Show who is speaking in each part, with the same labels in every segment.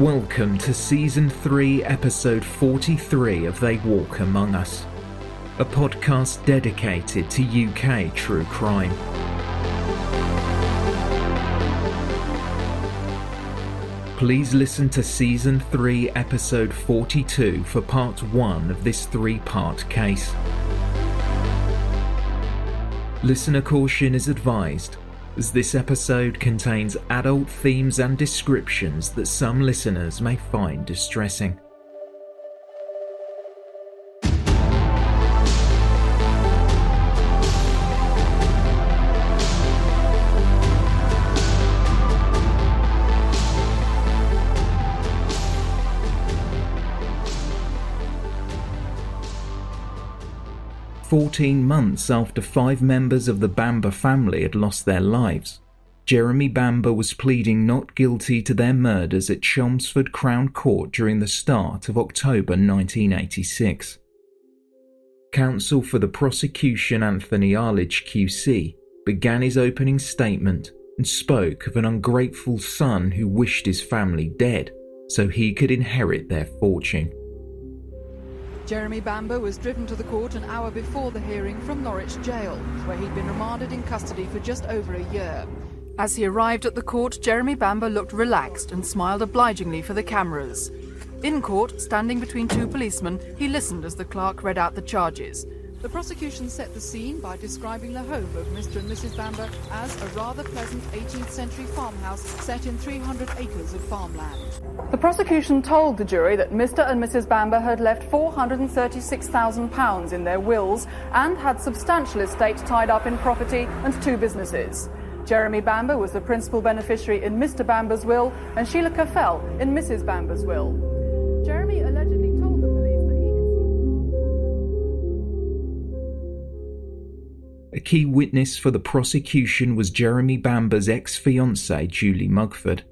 Speaker 1: Welcome to Season 3, Episode 43 of They Walk Among Us, a podcast dedicated to UK true crime. Please listen to Season 3, Episode 42 for Part 1 of this three part case. Listener caution is advised, as this episode contains adult themes and descriptions that some listeners may find distressing. Fourteen months after five members of the Bamber family had lost their lives, Jeremy Bamber was pleading not guilty to their murders at Chelmsford Crown Court during the start of October 1986. Counsel for the prosecution Anthony Arlidge QC began his opening statement and spoke of an ungrateful son who wished his family dead so he could inherit their fortune.
Speaker 2: Jeremy Bamber was driven to the court an hour before the hearing from Norwich Jail, where he'd been remanded in custody for just over a year. As he arrived at the court, Jeremy Bamber looked relaxed and smiled obligingly for the cameras. In court, standing between two policemen, he listened as the clerk read out the charges. The prosecution set the scene by describing the home of Mr. and Mrs. Bamber as a rather pleasant 18th century farmhouse set in 300 acres of farmland. The prosecution told the jury that Mr. and Mrs. Bamber had left £436,000 in their wills and had substantial estate tied up in property and two businesses. Jeremy Bamber was the principal beneficiary in Mr. Bamber's will and Sheila Caffell in Mrs. Bamber's will. Jeremy allegedly
Speaker 1: A key witness for the prosecution was Jeremy Bamber's ex fiancee, Julie Mugford.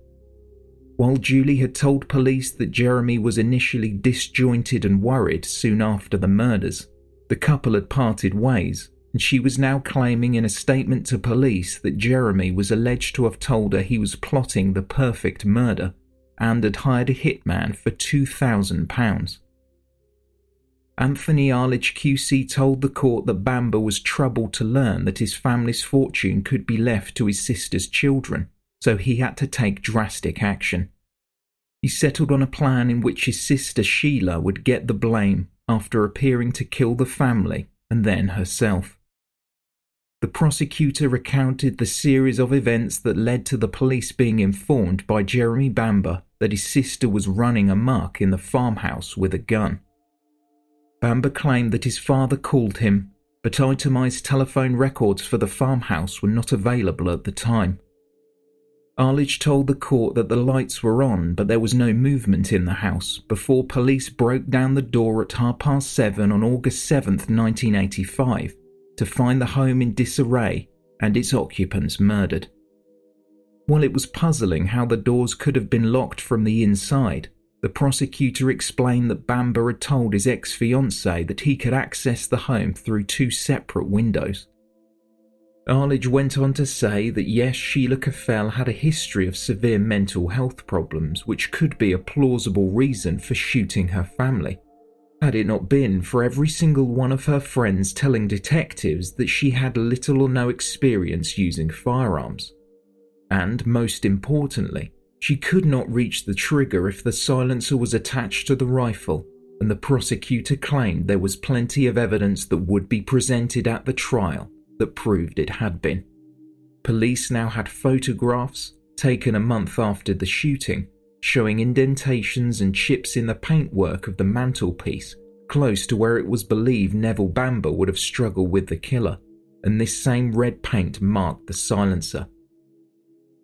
Speaker 1: While Julie had told police that Jeremy was initially disjointed and worried soon after the murders, the couple had parted ways, and she was now claiming in a statement to police that Jeremy was alleged to have told her he was plotting the perfect murder and had hired a hitman for £2,000. Anthony Arlidge QC told the court that Bamber was troubled to learn that his family's fortune could be left to his sister's children, so he had to take drastic action. He settled on a plan in which his sister Sheila would get the blame after appearing to kill the family and then herself. The prosecutor recounted the series of events that led to the police being informed by Jeremy Bamber that his sister was running amok in the farmhouse with a gun. Bamber claimed that his father called him, but itemized telephone records for the farmhouse were not available at the time. Arlidge told the court that the lights were on, but there was no movement in the house before police broke down the door at half past seven on August 7, 1985, to find the home in disarray and its occupants murdered. While it was puzzling how the doors could have been locked from the inside, the prosecutor explained that Bamber had told his ex fiancee that he could access the home through two separate windows. Arlidge went on to say that yes, Sheila Caffell had a history of severe mental health problems, which could be a plausible reason for shooting her family. Had it not been for every single one of her friends telling detectives that she had little or no experience using firearms. And, most importantly, she could not reach the trigger if the silencer was attached to the rifle, and the prosecutor claimed there was plenty of evidence that would be presented at the trial that proved it had been. Police now had photographs, taken a month after the shooting, showing indentations and chips in the paintwork of the mantelpiece, close to where it was believed Neville Bamber would have struggled with the killer, and this same red paint marked the silencer.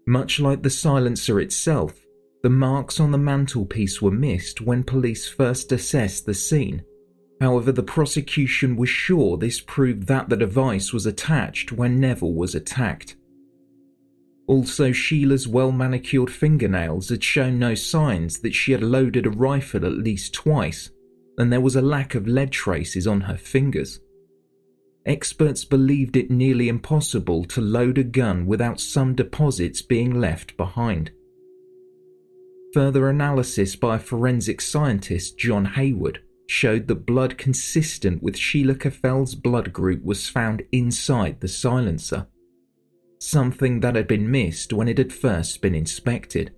Speaker 1: Much like the silencer itself, the marks on the mantelpiece were missed when police first assessed the scene However, the prosecution was sure this proved that the device was attached when Neville was attacked. Also, Sheila's well manicured fingernails had shown no signs that she had loaded a rifle at least twice, and there was a lack of lead traces on her fingers. Experts believed it nearly impossible to load a gun without some deposits being left behind. Further analysis by forensic scientist John Hayward showed that blood consistent with Sheila Caffell's blood group was found inside the silencer, something that had been missed when it had first been inspected.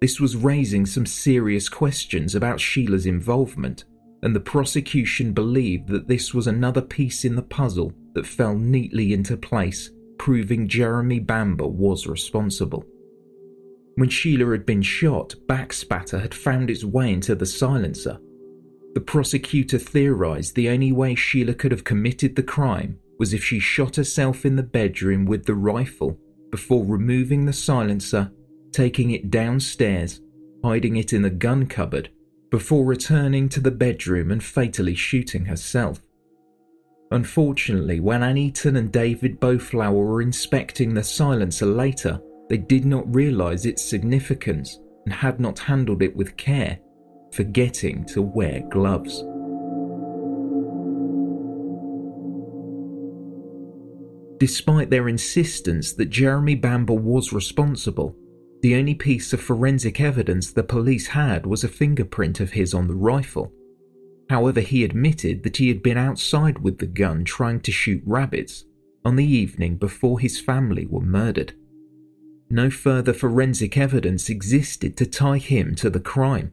Speaker 1: This was raising some serious questions about Sheila's involvement, and the prosecution believed that this was another piece in the puzzle that fell neatly into place, proving Jeremy Bamber was responsible. When Sheila had been shot, backspatter had found its way into the silencer, the prosecutor theorized the only way Sheila could have committed the crime was if she shot herself in the bedroom with the rifle before removing the silencer, taking it downstairs, hiding it in the gun cupboard, before returning to the bedroom and fatally shooting herself. Unfortunately, when Anne Eaton and David Boutflour were inspecting the silencer later, they did not realize its significance and had not handled it with care forgetting to wear gloves. Despite their insistence that Jeremy Bamber was responsible, the only piece of forensic evidence the police had was a fingerprint of his on the rifle. However, he admitted that he had been outside with the gun trying to shoot rabbits on the evening before his family were murdered. No further forensic evidence existed to tie him to the crime,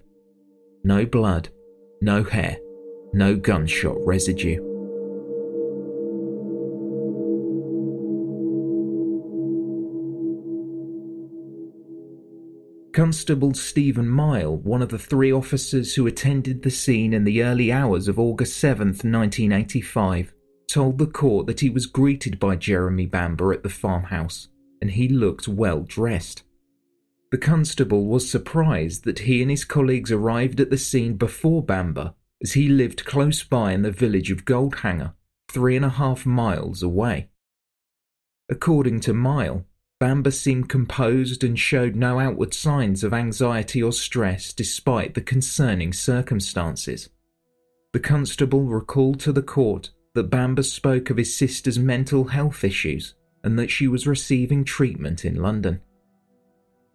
Speaker 1: no blood, no hair, no gunshot residue. Constable Stephen Myall, one of the three officers who attended the scene in the early hours of August 7, 1985, told the court that he was greeted by Jeremy Bamber at the farmhouse and he looked well dressed. The constable was surprised that he and his colleagues arrived at the scene before Bamber, as he lived close by in the village of Goldhanger, three and a half miles away. According to Myall, Bamber seemed composed and showed no outward signs of anxiety or stress despite the concerning circumstances. The constable recalled to the court that Bamber spoke of his sister's mental health issues and that she was receiving treatment in London.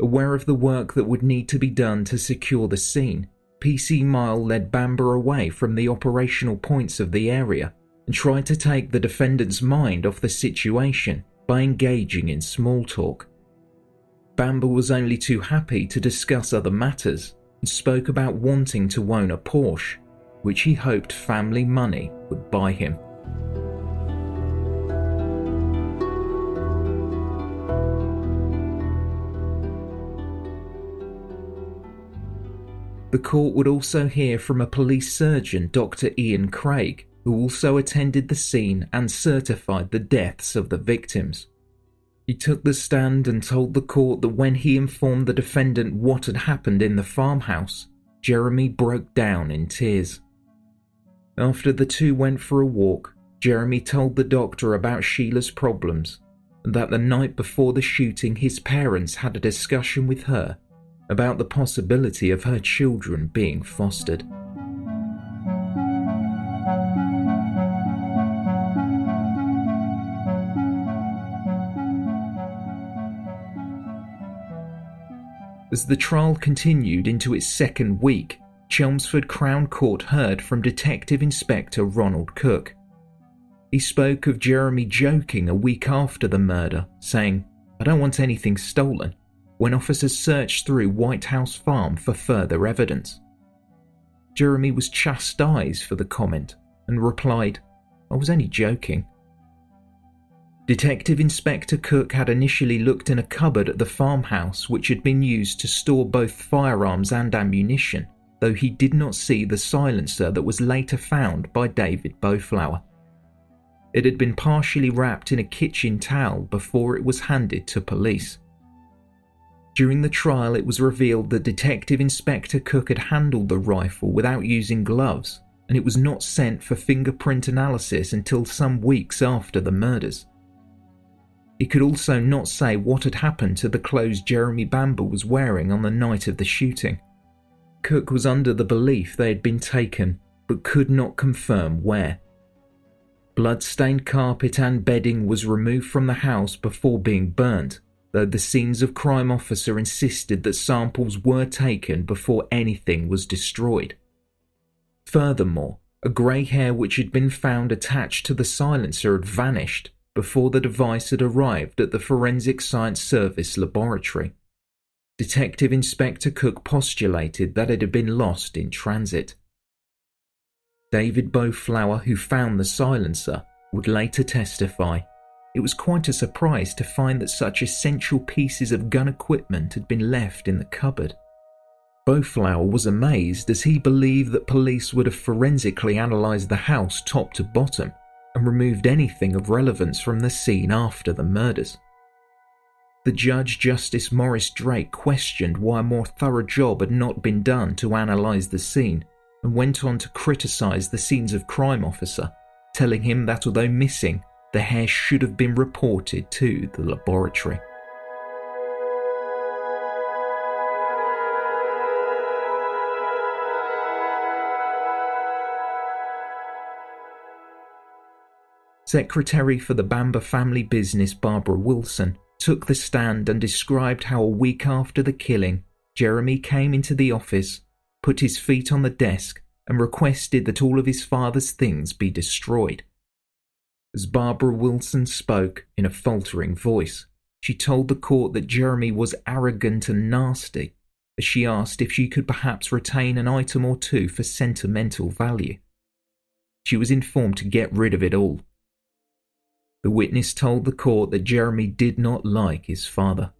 Speaker 1: Aware of the work that would need to be done to secure the scene, PC Myall led Bamber away from the operational points of the area and tried to take the defendant's mind off the situation by engaging in small talk. Bamber was only too happy to discuss other matters and spoke about wanting to own a Porsche, which he hoped family money would buy him. The court would also hear from a police surgeon, Dr. Ian Craig, who also attended the scene and certified the deaths of the victims. He took the stand and told the court that when he informed the defendant what had happened in the farmhouse, Jeremy broke down in tears. After the two went for a walk, Jeremy told the doctor about Sheila's problems and that the night before the shooting, his parents had a discussion with her about the possibility of her children being fostered. As the trial continued into its second week, Chelmsford Crown Court heard from Detective Inspector Ronald Cook. He spoke of Jeremy joking a week after the murder, saying, I don't want anything stolen, when officers searched through White House Farm for further evidence. Jeremy was chastised for the comment and replied, I was only joking. Detective Inspector Cook had initially looked in a cupboard at the farmhouse which had been used to store both firearms and ammunition, though he did not see the silencer that was later found by David Boutflour. It had been partially wrapped in a kitchen towel before it was handed to police. During the trial, it was revealed that Detective Inspector Cook had handled the rifle without using gloves, and it was not sent for fingerprint analysis until some weeks after the murders. He could also not say what had happened to the clothes Jeremy Bamber was wearing on the night of the shooting. Cook was under the belief they had been taken, but could not confirm where. Blood-stained carpet and bedding was removed from the house before being burnt, though the scenes of crime officer insisted that samples were taken before anything was destroyed. Furthermore, a grey hair which had been found attached to the silencer had vanished, before the device had arrived at the Forensic Science Service laboratory. Detective Inspector Cook postulated that it had been lost in transit. David Boutflour, who found the silencer, would later testify. It was quite a surprise to find that such essential pieces of gun equipment had been left in the cupboard. Boutflour was amazed as he believed that police would have forensically analysed the house top to bottom and removed anything of relevance from the scene after the murders. The Judge Justice Maurice Drake questioned why a more thorough job had not been done to analyse the scene and went on to criticise the scenes of crime officer, telling him that although missing, the hair should have been reported to the laboratory. Secretary for the Bamber family business Barbara Wilson took the stand and described how a week after the killing, Jeremy came into the office, put his feet on the desk, and requested that all of his father's things be destroyed. As Barbara Wilson spoke in a faltering voice, she told the court that Jeremy was arrogant and nasty, as she asked if she could perhaps retain an item or two for sentimental value. She was informed to get rid of it all the witness told the court that Jeremy did not like his father.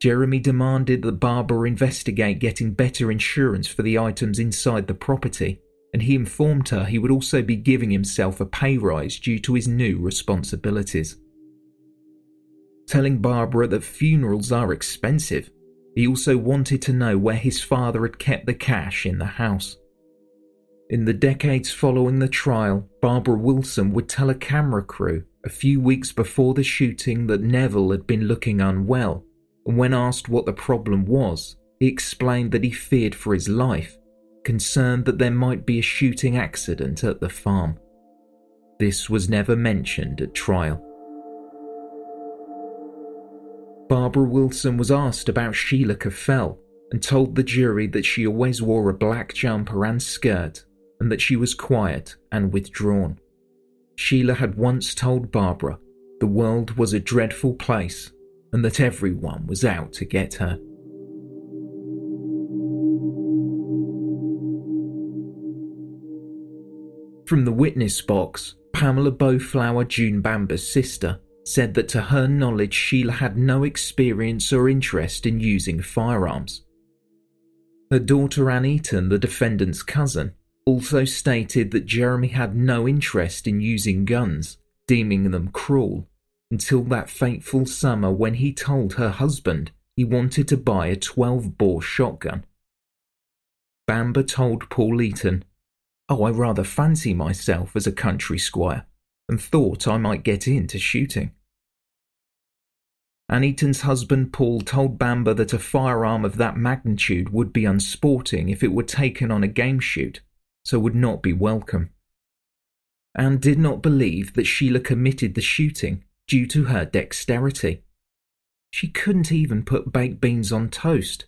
Speaker 1: Jeremy demanded that Barbara investigate getting better insurance for the items inside the property, and he informed her he would also be giving himself a pay rise due to his new responsibilities. Telling Barbara that funerals are expensive, he also wanted to know where his father had kept the cash in the house. In the decades following the trial, Barbara Wilson would tell a camera crew a few weeks before the shooting that Neville had been looking unwell, and when asked what the problem was, he explained that he feared for his life, concerned that there might be a shooting accident at the farm. This was never mentioned at trial. Barbara Wilson was asked about Sheila Caffell and told the jury that she always wore a black jumper and skirt and that she was quiet and withdrawn. Sheila had once told Barbara the world was a dreadful place and that everyone was out to get her. From the witness box, Pamela Boutflour, June Bamber's sister, said that to her knowledge, Sheila had no experience or interest in using firearms. Her daughter Anne Eaton, the defendant's cousin, also stated that Jeremy had no interest in using guns, deeming them cruel, until that fateful summer when he told her husband he wanted to buy a 12 bore shotgun. Bamber told Paul Eaton, Oh, I rather fancy myself as a country squire and thought I might get into shooting. Anne Eaton's husband Paul told Bamber that a firearm of that magnitude would be unsporting if it were taken on a game shoot, so would not be welcome. Anne did not believe that Sheila committed the shooting due to her dexterity. She couldn't even put baked beans on toast.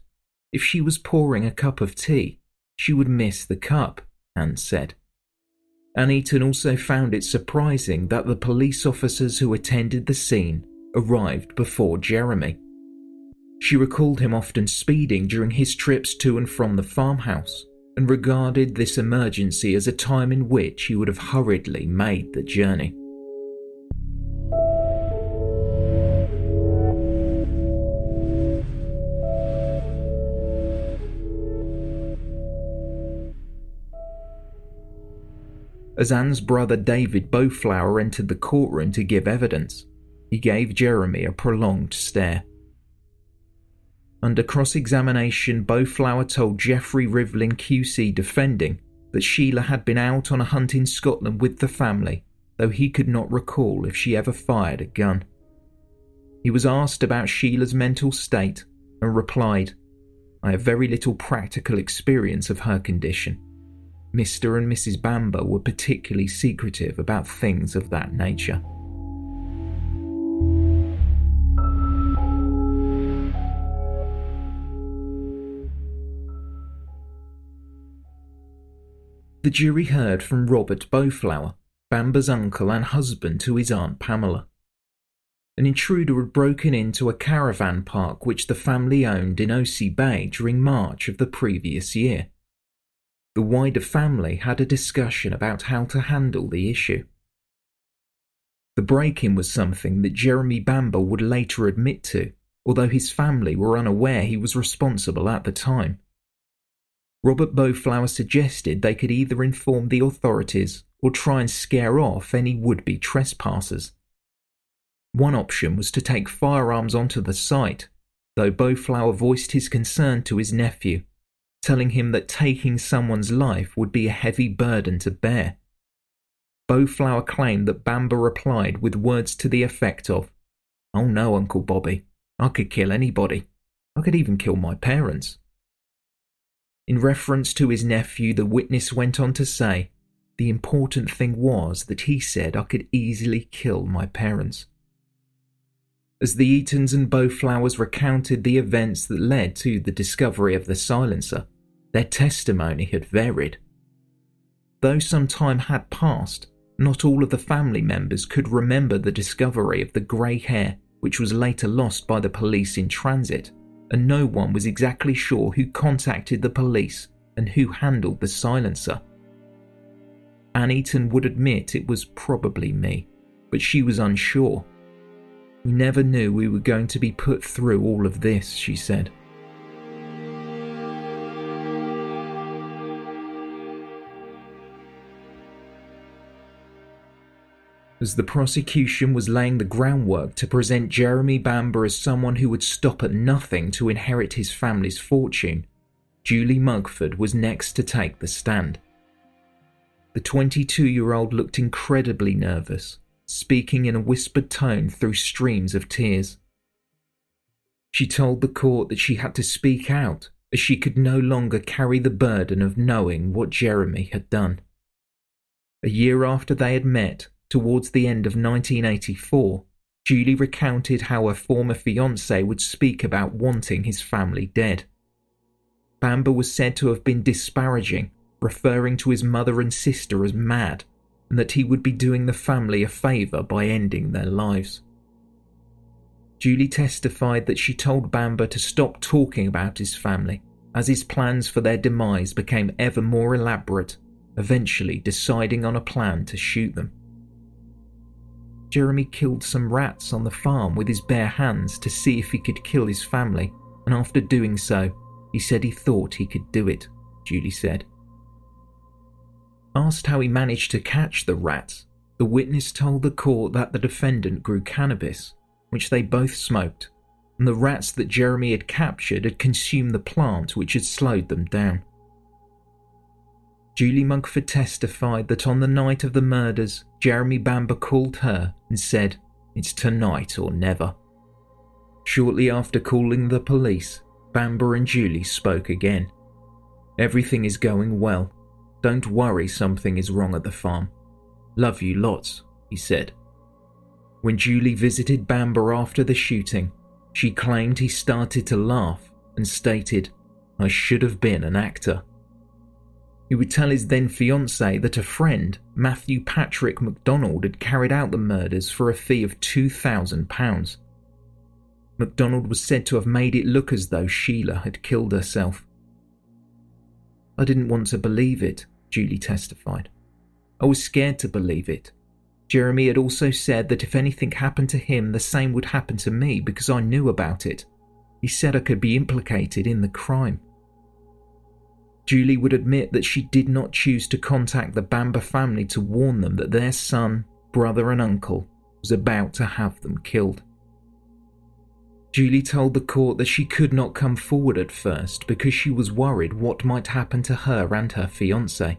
Speaker 1: If she was pouring a cup of tea, she would miss the cup, Anne said. Anne Eaton also found it surprising that the police officers who attended the scene arrived before Jeremy. She recalled him often speeding during his trips to and from the farmhouse and regarded this emergency as a time in which he would have hurriedly made the journey. As Anne's brother David Boutflour entered the courtroom to give evidence, he gave Jeremy a prolonged stare. Under cross examination, Boutflour told Geoffrey Rivlin QC defending that Sheila had been out on a hunt in Scotland with the family, though he could not recall if she ever fired a gun. He was asked about Sheila's mental state and replied, I have very little practical experience of her condition. Mr. and Mrs. Bamber were particularly secretive about things of that nature. The jury heard from Robert Boutflour, Bamber's uncle and husband to his Aunt Pamela. An intruder had broken into a caravan park which the family owned in Osea Bay during March of the previous year. The wider family had a discussion about how to handle the issue. The break in was something that Jeremy Bamber would later admit to, although his family were unaware he was responsible at the time. Robert Boutflour suggested they could either inform the authorities or try and scare off any would be trespassers. One option was to take firearms onto the site, though Boutflour voiced his concern to his nephew, telling him that taking someone's life would be a heavy burden to bear. Boutflour claimed that Bamber replied with words to the effect of, Oh no, Uncle Bobby, I could kill anybody. I could even kill my parents. In reference to his nephew, the witness went on to say, The important thing was that he said I could easily kill my parents. As the Eatons and Boutflours recounted the events that led to the discovery of the silencer, their testimony had varied. Though some time had passed, not all of the family members could remember the discovery of the grey hair, which was later lost by the police in transit and no one was exactly sure who contacted the police and who handled the silencer. Anne Eaton would admit it was probably me, but she was unsure. We never knew we were going to be put through all of this, she said. As the prosecution was laying the groundwork to present Jeremy Bamber as someone who would stop at nothing to inherit his family's fortune, Julie Mugford was next to take the stand. The 22 year old looked incredibly nervous, speaking in a whispered tone through streams of tears. She told the court that she had to speak out as she could no longer carry the burden of knowing what Jeremy had done. A year after they had met, towards the end of 1984, Julie recounted how her former fiance would speak about wanting his family dead. Bamber was said to have been disparaging, referring to his mother and sister as mad, and that he would be doing the family a favour by ending their lives. Julie testified that she told Bamber to stop talking about his family, as his plans for their demise became ever more elaborate, eventually deciding on a plan to shoot them. Jeremy killed some rats on the farm with his bare hands to see if he could kill his family, and after doing so, he said he thought he could do it, Julie said. Asked how he managed to catch the rats, the witness told the court that the defendant grew cannabis, which they both smoked, and the rats that Jeremy had captured had consumed the plant which had slowed them down. Julie Mugford testified that on the night of the murders, Jeremy Bamber called her and said, It's tonight or never. Shortly after calling the police, Bamber and Julie spoke again. Everything is going well. Don't worry, something is wrong at the farm. Love you lots, he said. When Julie visited Bamber after the shooting, she claimed he started to laugh and stated, I should have been an actor. He would tell his then fiancée that a friend, Matthew Patrick MacDonald, had carried out the murders for a fee of £2,000. MacDonald was said to have made it look as though Sheila had killed herself. I didn't want to believe it, Julie testified. I was scared to believe it. Jeremy had also said that if anything happened to him, the same would happen to me because I knew about it. He said I could be implicated in the crime. Julie would admit that she did not choose to contact the Bamber family to warn them that their son, brother, and uncle was about to have them killed. Julie told the court that she could not come forward at first because she was worried what might happen to her and her fiance.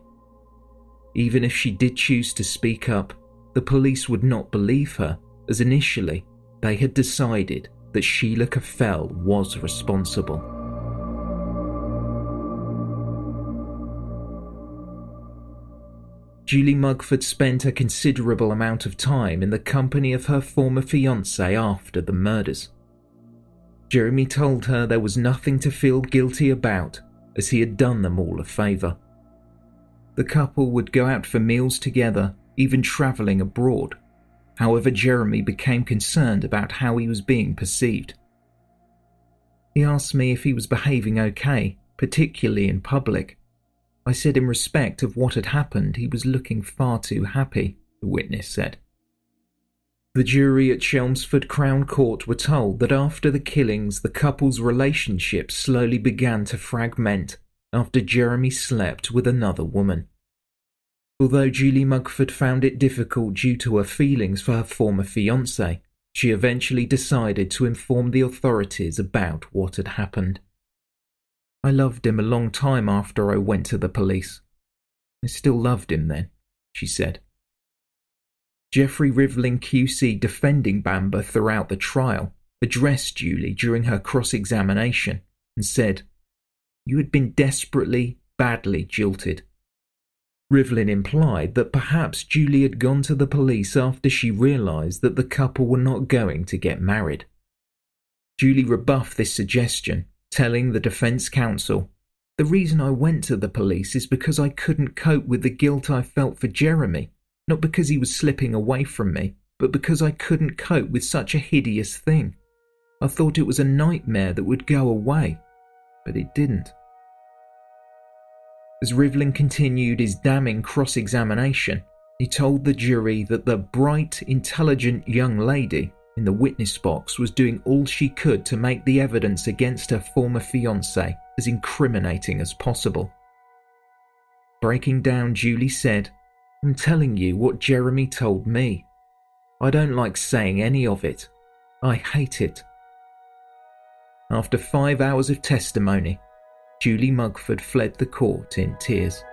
Speaker 1: Even if she did choose to speak up, the police would not believe her, as initially they had decided that Sheila Caffell was responsible. Julie Mugford spent a considerable amount of time in the company of her former fiance after the murders. Jeremy told her there was nothing to feel guilty about, as he had done them all a favour. The couple would go out for meals together, even travelling abroad. However, Jeremy became concerned about how he was being perceived. He asked me if he was behaving okay, particularly in public, I said in respect of what had happened, he was looking far too happy, the witness said. The jury at Chelmsford Crown Court were told that after the killings, the couple's relationship slowly began to fragment after Jeremy slept with another woman. Although Julie Mugford found it difficult due to her feelings for her former fiance, she eventually decided to inform the authorities about what had happened. I loved him a long time after I went to the police. I still loved him then, she said. Geoffrey Rivlin QC defending Bamber throughout the trial addressed Julie during her cross examination and said, You had been desperately, badly jilted. Rivlin implied that perhaps Julie had gone to the police after she realised that the couple were not going to get married. Julie rebuffed this suggestion telling the defense counsel, The reason I went to the police is because I couldn't cope with the guilt I felt for Jeremy, not because he was slipping away from me, but because I couldn't cope with such a hideous thing. I thought it was a nightmare that would go away, but it didn't. As Rivlin continued his damning cross examination, he told the jury that the bright, intelligent young lady in the witness box was doing all she could to make the evidence against her former fiance as incriminating as possible. Breaking down, Julie said, I'm telling you what Jeremy told me. I don't like saying any of it. I hate it. After five hours of testimony, Julie Mugford fled the court in tears.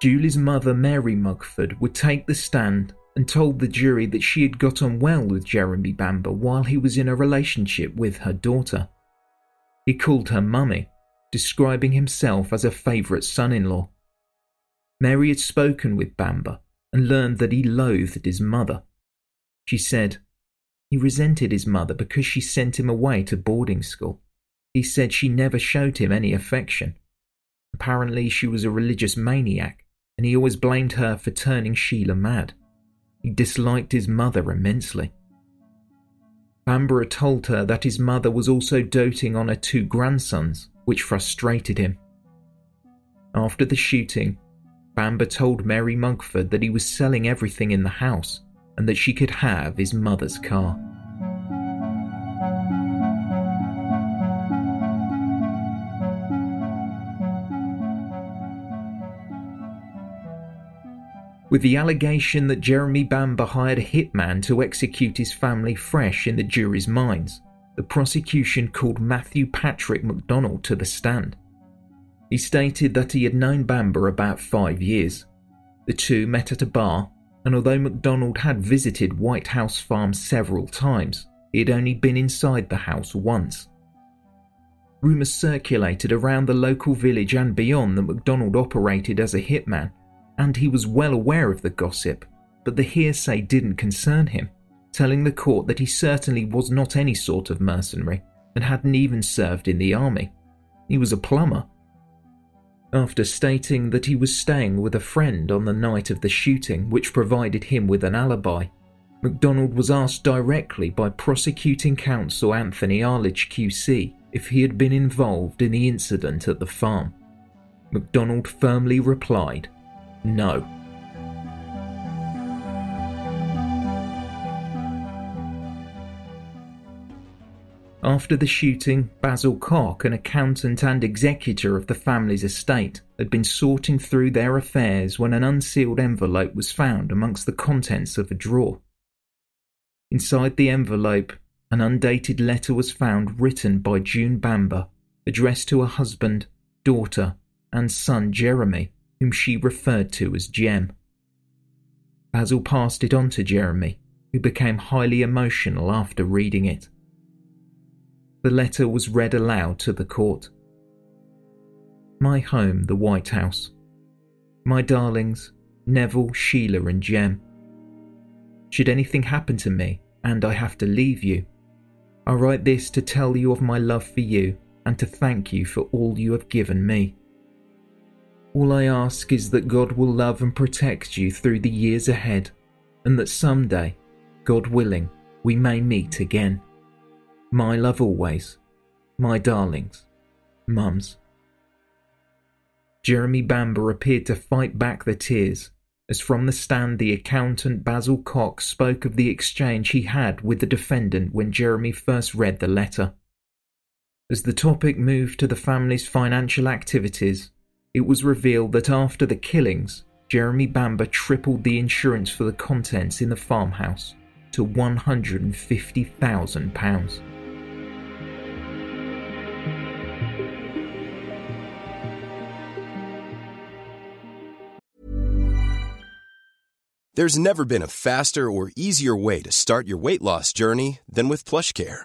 Speaker 1: Julie's mother, Mary Mugford, would take the stand and told the jury that she had got on well with Jeremy Bamber while he was in a relationship with her daughter. He called her mummy, describing himself as a favourite son in law. Mary had spoken with Bamber and learned that he loathed his mother. She said, He resented his mother because she sent him away to boarding school. He said she never showed him any affection. Apparently, she was a religious maniac and he always blamed her for turning Sheila mad. He disliked his mother immensely. Bamber told her that his mother was also doting on her two grandsons, which frustrated him. After the shooting, Bamber told Mary Mugford that he was selling everything in the house and that she could have his mother's car. With the allegation that Jeremy Bamber hired a hitman to execute his family fresh in the jury's minds. The prosecution called Matthew Patrick McDonald to the stand. He stated that he had known Bamber about five years. The two met at a bar, and although McDonald had visited White House Farm several times, he had only been inside the house once. Rumours circulated around the local village and beyond that McDonald operated as a hitman, and he was well aware of the gossip, but the hearsay didn't concern him, telling the court that he certainly was not any sort of mercenary and hadn't even served in the army. He was a plumber. After stating that he was staying with a friend on the night of the shooting, which provided him with an alibi, McDonald was asked directly by prosecuting counsel Anthony Arlidge QC if he had been involved in the incident at the farm. McDonald firmly replied, No. After the shooting, Basil Cock, an accountant and executor of the family's estate, had been sorting through their affairs when an unsealed envelope was found amongst the contents of a drawer. Inside the envelope, an undated letter was found written by June Bamber, addressed to her husband, daughter, and son Jeremy, whom she referred to as Jem. Basil passed it on to Jeremy, who became highly emotional after reading it. The letter was read aloud to the court. My home, the White House. My darlings, Neville, Sheila, and Jem. Should anything happen to me and I have to leave you, I write this to tell you of my love for you and to thank you for all you have given me. All I ask is that God will love and protect you through the years ahead, and that someday, God willing, we may meet again. My love always, my darlings, mums. Jeremy Bamber appeared to fight back the tears as from the stand the accountant Basil Cock spoke of the exchange he had with the defendant when Jeremy first read the letter. As the topic moved to the family's financial activities, it was revealed that after the killings, Jeremy Bamber tripled the insurance for the contents in the farmhouse to £150,000.
Speaker 3: There's never been a faster or easier way to start your weight loss journey than with PlushCare.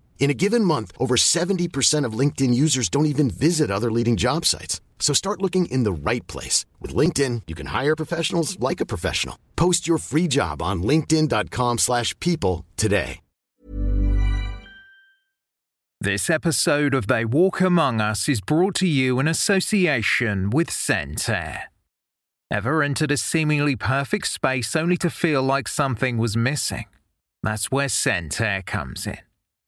Speaker 4: In a given month, over 70% of LinkedIn users don't even visit other leading job sites. So start looking in the right place. With LinkedIn, you can hire professionals like a professional. Post your free job on linkedin.com slash people today.
Speaker 5: This episode of They Walk Among Us is brought to you in association with Centre. Ever entered a seemingly perfect space only to feel like something was missing? That's where ScentAir comes in.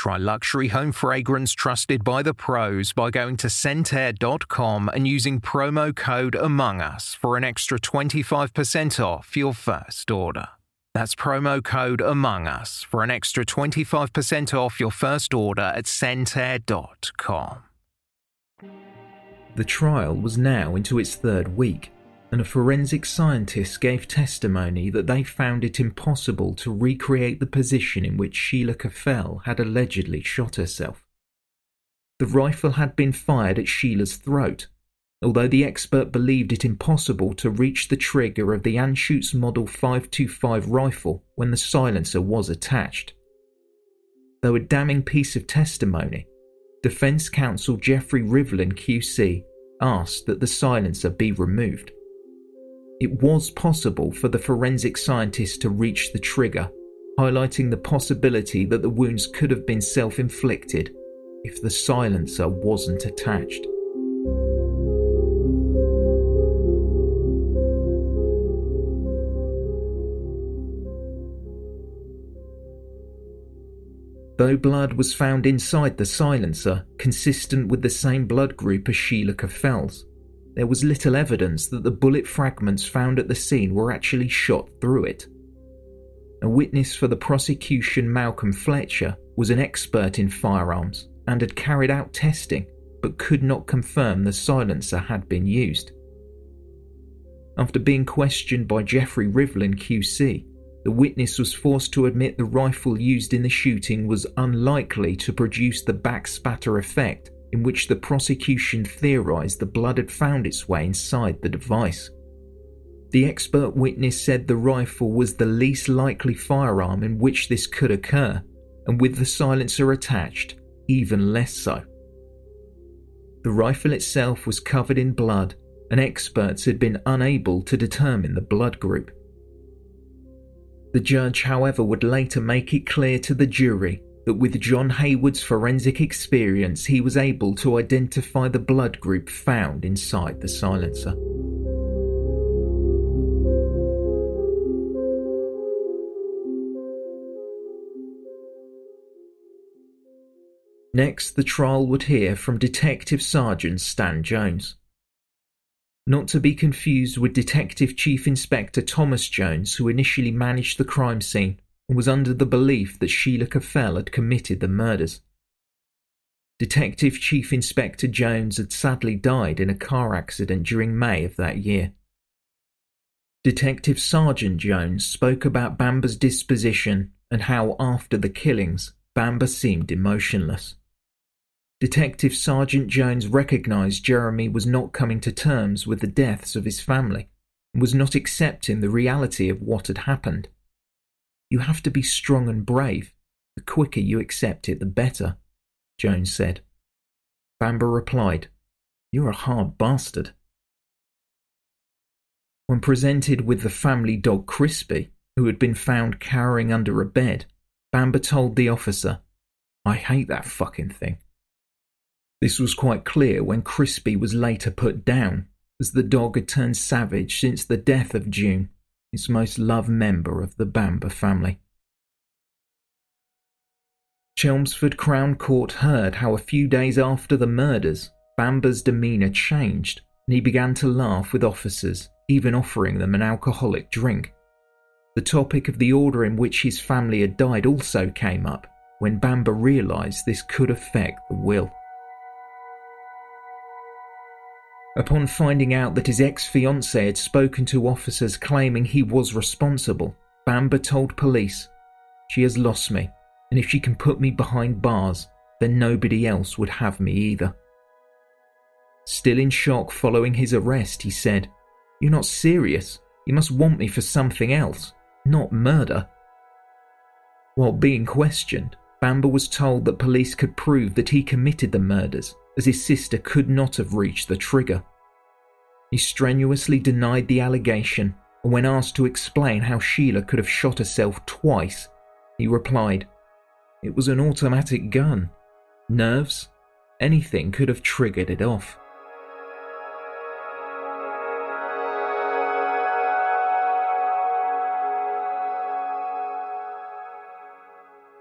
Speaker 5: Try luxury home fragrance trusted by the pros by going to scentair.com and using promo code Among Us for an extra 25% off your first order. That's promo code Among Us for an extra 25% off your first order at scentair.com.
Speaker 1: The trial was now into its third week, and a forensic scientist gave testimony that they found it impossible to recreate the position in which Sheila Caffell had allegedly shot herself. The rifle had been fired at Sheila's throat, although the expert believed it impossible to reach the trigger of the Anschutz Model 525 rifle when the silencer was attached. Though a damning piece of testimony, defense counsel Geoffrey Rivlin QC asked that the silencer be removed. It was possible for the forensic scientist to reach the trigger, highlighting the possibility that the wounds could have been self inflicted if the silencer wasn't attached. Though blood was found inside the silencer, consistent with the same blood group as Sheila Caffell's, there was little evidence that the bullet fragments found at the scene were actually shot through it. A witness for the prosecution, Malcolm Fletcher, was an expert in firearms and had carried out testing but could not confirm the silencer had been used. After being questioned by Geoffrey Rivlin QC, the witness was forced to admit the rifle used in the shooting was unlikely to produce the backspatter effect in which the prosecution theorized the blood had found its way inside the device. The expert witness said the rifle was the least likely firearm in which this could occur, and with the silencer attached, even less so. The rifle itself was covered in blood, and experts had been unable to determine the blood group. The judge, however, would later make it clear to the jury that with John Hayward's forensic experience, he was able to identify the blood group found inside the silencer. Next, the trial would hear from Detective Sergeant Stan Jones. Not to be confused with Detective Chief Inspector Thomas Jones, who initially managed the crime scene was under the belief that Sheila Caffell had committed the murders. Detective Chief Inspector Jones had sadly died in a car accident during May of that year. Detective Sergeant Jones spoke about Bamber's disposition and how, after the killings, Bamber seemed emotionless. Detective Sergeant Jones recognized Jeremy was not coming to terms with the deaths of his family and was not accepting the reality of what had happened. You have to be strong and brave. The quicker you accept it, the better, Jones said. Bamber replied, You're a hard bastard. When presented with the family dog Crispy, who had been found cowering under a bed, Bamber told the officer, I hate that fucking thing. This was quite clear when Crispy was later put down, as the dog had turned savage since the death of June its most loved member of the Bamber family. Chelmsford Crown Court heard how a few days after the murders, Bamber's demeanour changed and he began to laugh with officers, even offering them an alcoholic drink. The topic of the order in which his family had died also came up when Bamber realised this could affect the will. Upon finding out that his ex fiancee had spoken to officers claiming he was responsible, Bamber told police, She has lost me, and if she can put me behind bars, then nobody else would have me either. Still in shock following his arrest, he said, You're not serious. You must want me for something else, not murder. While being questioned, Bamber was told that police could prove that he committed the murders, as his sister could not have reached the trigger. He strenuously denied the allegation, and when asked to explain how Sheila could have shot herself twice, he replied, It was an automatic gun. Nerves? Anything could have triggered it off.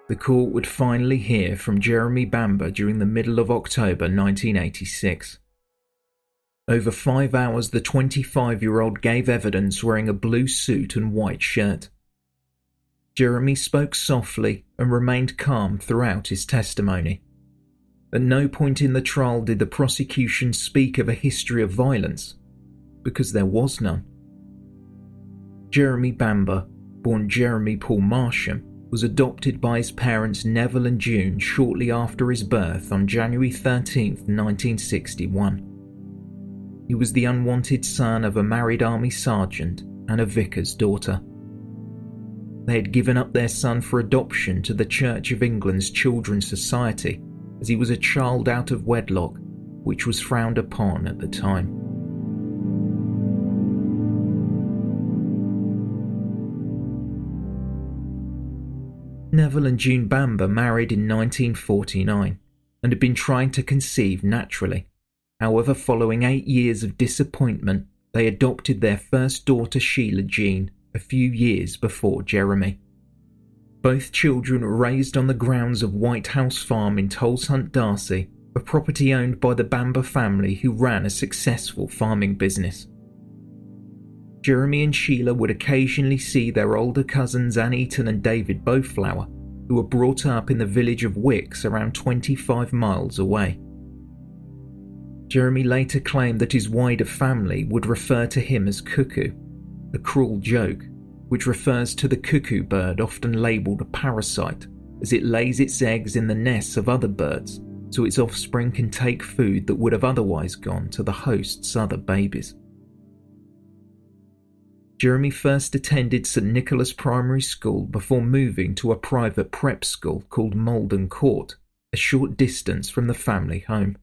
Speaker 1: The court would finally hear from Jeremy Bamber during the middle of October 1986. Over five hours, the 25 year old gave evidence wearing a blue suit and white shirt. Jeremy spoke softly and remained calm throughout his testimony. At no point in the trial did the prosecution speak of a history of violence, because there was none. Jeremy Bamber, born Jeremy Paul Marsham, was adopted by his parents Neville and June shortly after his birth on January 13, 1961. He was the unwanted son of a married army sergeant and a vicar's daughter. They had given up their son for adoption to the Church of England's Children's Society as he was a child out of wedlock, which was frowned upon at the time. Neville and June Bamber married in 1949 and had been trying to conceive naturally. However, following eight years of disappointment, they adopted their first daughter Sheila Jean a few years before Jeremy. Both children were raised on the grounds of White House Farm in Tolleshunt D'Arcy, a property owned by the Bamber family who ran a successful farming business. Jeremy and Sheila would occasionally see their older cousins Anne Eaton and David Boutflour, who were brought up in the village of Wix around 25 miles away. Jeremy later claimed that his wider family would refer to him as Cuckoo, a cruel joke which refers to the cuckoo bird often labelled a parasite as it lays its eggs in the nests of other birds so its offspring can take food that would have otherwise gone to the host's other babies. Jeremy first attended St Nicholas Primary School before moving to a private prep school called Maldon Court, a short distance from the family home.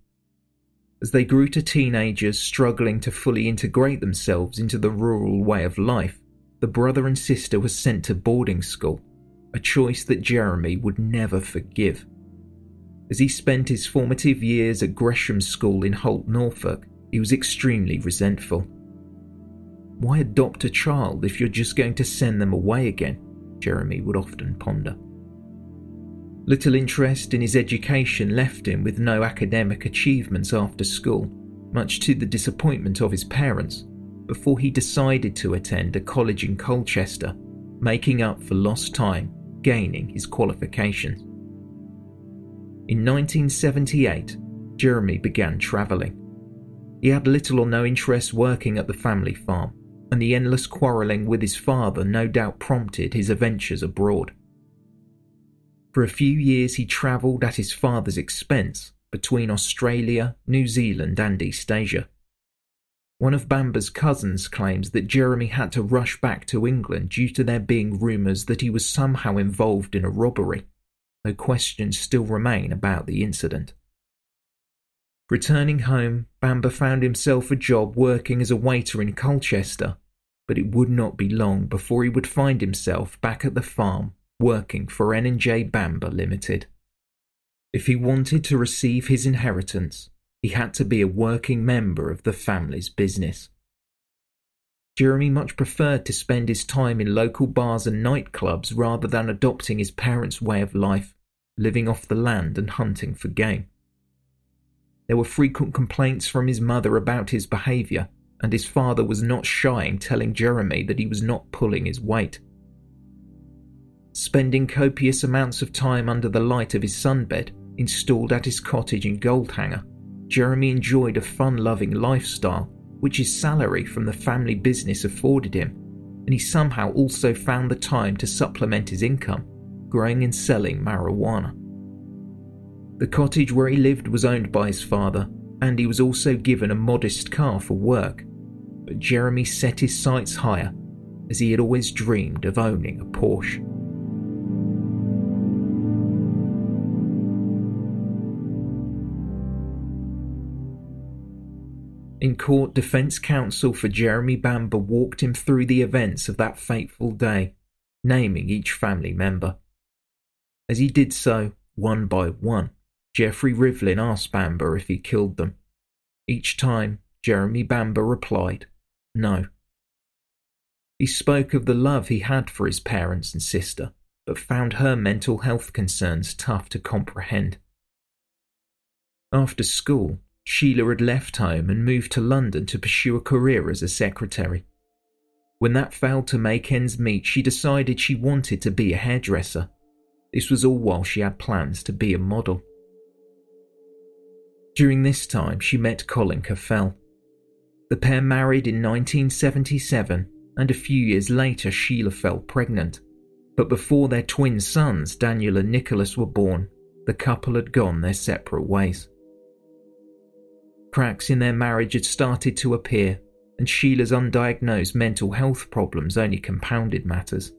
Speaker 1: As they grew to teenagers struggling to fully integrate themselves into the rural way of life, the brother and sister were sent to boarding school, a choice that Jeremy would never forgive. As he spent his formative years at Gresham School in Holt, Norfolk, he was extremely resentful. Why adopt a child if you're just going to send them away again? Jeremy would often ponder. Little interest in his education left him with no academic achievements after school, much to the disappointment of his parents, before he decided to attend a college in Colchester, making up for lost time, gaining his qualifications. In 1978, Jeremy began travelling. He had little or no interest working at the family farm, and the endless quarrelling with his father no doubt prompted his adventures abroad. For a few years, he travelled at his father's expense between Australia, New Zealand, and East Asia. One of Bamber's cousins claims that Jeremy had to rush back to England due to there being rumours that he was somehow involved in a robbery, though questions still remain about the incident. Returning home, Bamber found himself a job working as a waiter in Colchester, but it would not be long before he would find himself back at the farm working for N&J Bamber Limited. If he wanted to receive his inheritance, he had to be a working member of the family's business. Jeremy much preferred to spend his time in local bars and nightclubs rather than adopting his parents' way of life, living off the land and hunting for game. There were frequent complaints from his mother about his behaviour, and his father was not shy in telling Jeremy that he was not pulling his weight. Spending copious amounts of time under the light of his sunbed, installed at his cottage in Goldhanger, Jeremy enjoyed a fun loving lifestyle, which his salary from the family business afforded him, and he somehow also found the time to supplement his income, growing and selling marijuana. The cottage where he lived was owned by his father, and he was also given a modest car for work, but Jeremy set his sights higher as he had always dreamed of owning a Porsche. In court, defense counsel for Jeremy Bamber walked him through the events of that fateful day, naming each family member. As he did so, one by one, Geoffrey Rivlin asked Bamber if he killed them. Each time, Jeremy Bamber replied, no. He spoke of the love he had for his parents and sister, but found her mental health concerns tough to comprehend. After school, Sheila had left home and moved to London to pursue a career as a secretary. When that failed to make ends meet, she decided she wanted to be a hairdresser. This was all while she had plans to be a model. During this time, she met Colin Caffell. The pair married in 1977, and a few years later, Sheila fell pregnant. But before their twin sons, Daniel and Nicholas, were born, the couple had gone their separate ways. Cracks in their marriage had started to appear, and Sheila's undiagnosed mental health problems only compounded matters.